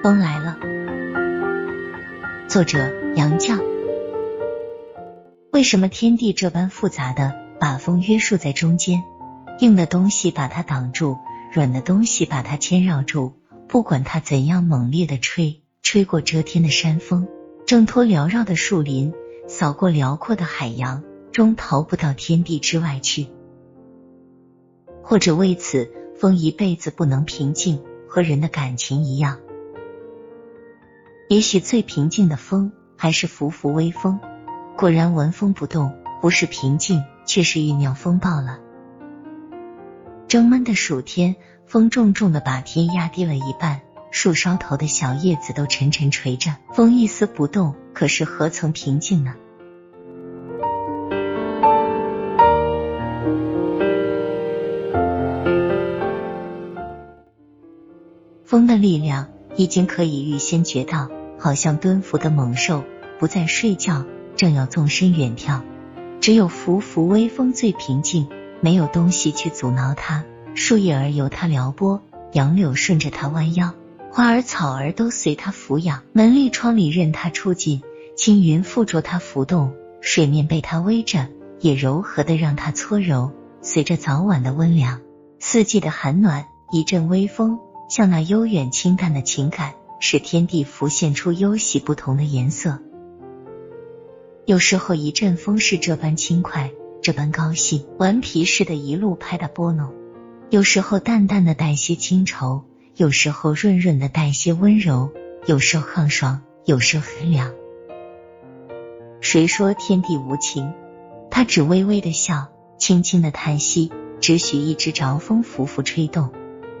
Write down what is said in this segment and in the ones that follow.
风来了，作者杨绛。为什么天地这般复杂的把风约束在中间？硬的东西把它挡住，软的东西把它牵绕住。不管它怎样猛烈的吹，吹过遮天的山峰，挣脱缭绕的树林，扫过辽阔的海洋，终逃不到天地之外去。或者为此，风一辈子不能平静，和人的感情一样。也许最平静的风，还是拂拂微风。果然，闻风不动，不是平静，却是酝酿风暴了。蒸闷的暑天，风重重的把天压低了一半，树梢头的小叶子都沉沉垂着，风一丝不动，可是何曾平静呢？风的力量已经可以预先觉到，好像蹲伏的猛兽不再睡觉。正要纵身远跳，只有浮浮微风最平静，没有东西去阻挠它。树叶儿由它撩拨，杨柳顺着它弯腰，花儿草儿都随它抚养，门立窗里任它出进，青云附着它浮动，水面被它微着，也柔和的让它搓揉。随着早晚的温凉，四季的寒暖，一阵微风，像那悠远清淡的情感，使天地浮现出忧喜不同的颜色。有时候一阵风是这般轻快，这般高兴，顽皮似的，一路拍打拨弄；有时候淡淡的带些清愁，有时候润润的带些温柔，有时候寒爽，有时候很凉。谁说天地无情？他只微微的笑，轻轻的叹息，只许一只着风拂拂吹动，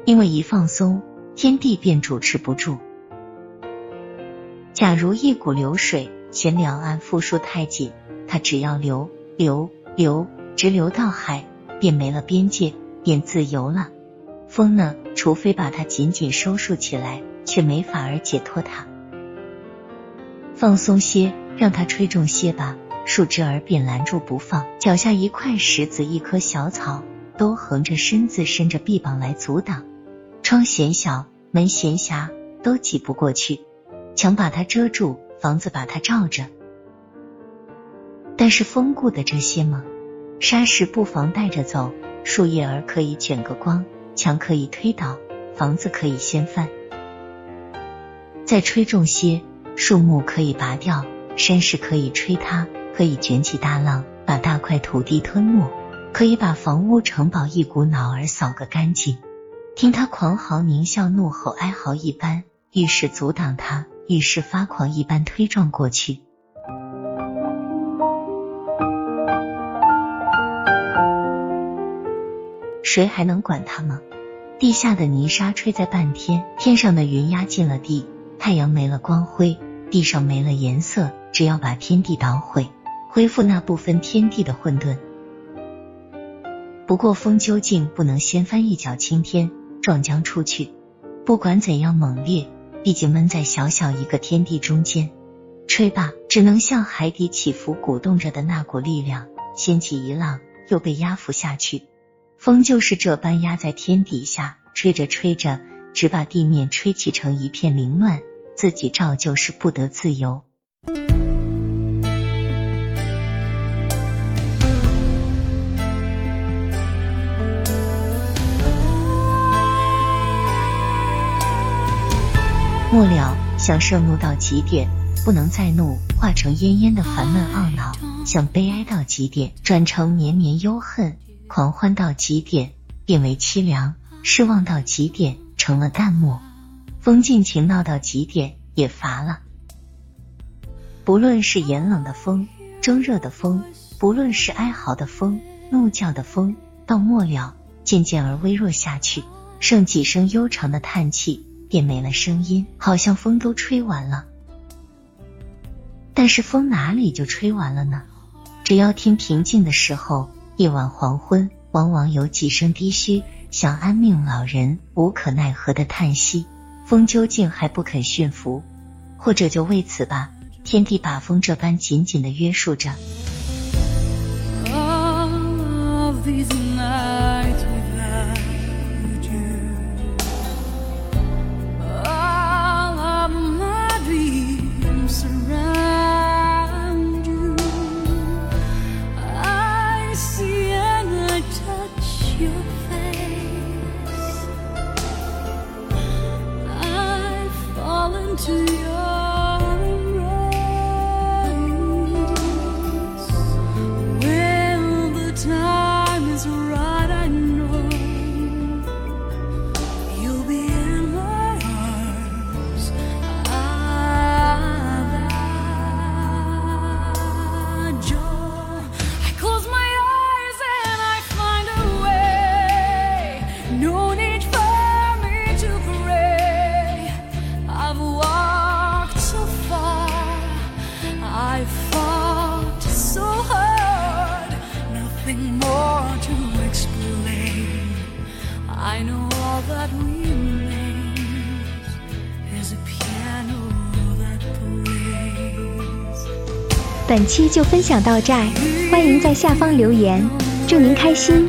因为一放松，天地便主持不住。假如一股流水。嫌两岸缚束太紧，它只要流流流，直流到海，便没了边界，便自由了。风呢，除非把它紧紧收束起来，却没法儿解脱它。放松些，让它吹重些吧，树枝儿便拦住不放，脚下一块石子，一棵小草，都横着身子，伸着臂膀来阻挡。窗嫌小，门嫌狭，都挤不过去。墙把它遮住。房子把它罩着，但是风顾的这些吗？沙石不妨带着走，树叶儿可以卷个光，墙可以推倒，房子可以掀翻。再吹重些，树木可以拔掉，山石可以吹塌，可以卷起大浪，把大块土地吞没，可以把房屋城堡一股脑儿扫个干净。听他狂嚎、狞笑、怒吼、哀嚎一般，遇事阻挡他。遇事发狂一般推撞过去，谁还能管他吗？地下的泥沙吹在半天，天上的云压进了地，太阳没了光辉，地上没了颜色。只要把天地捣毁，恢复那部分天地的混沌。不过风究竟不能掀翻一角青天，撞将出去。不管怎样猛烈。毕竟闷在小小一个天地中间，吹吧，只能向海底起伏鼓动着的那股力量，掀起一浪，又被压伏下去。风就是这般压在天底下，吹着吹着，只把地面吹起成一片凌乱，自己照旧是不得自由。末了，想盛怒到极点，不能再怒，化成烟烟的烦闷懊恼；想悲哀到极点，转成绵绵忧恨；狂欢到极点，变为凄凉；失望到极点，成了淡漠；风尽情闹到极点，也乏了。不论是炎冷的风，蒸热的风；不论是哀嚎的风，怒叫的风，到末了，渐渐而微弱下去，剩几声悠长的叹气。便没了声音，好像风都吹完了。但是风哪里就吹完了呢？只要听平静的时候，夜晚黄昏，往往有几声低嘘，像安命老人无可奈何的叹息。风究竟还不肯驯服，或者就为此吧，天地把风这般紧紧的约束着。本期就分享到这儿，欢迎在下方留言，祝您开心。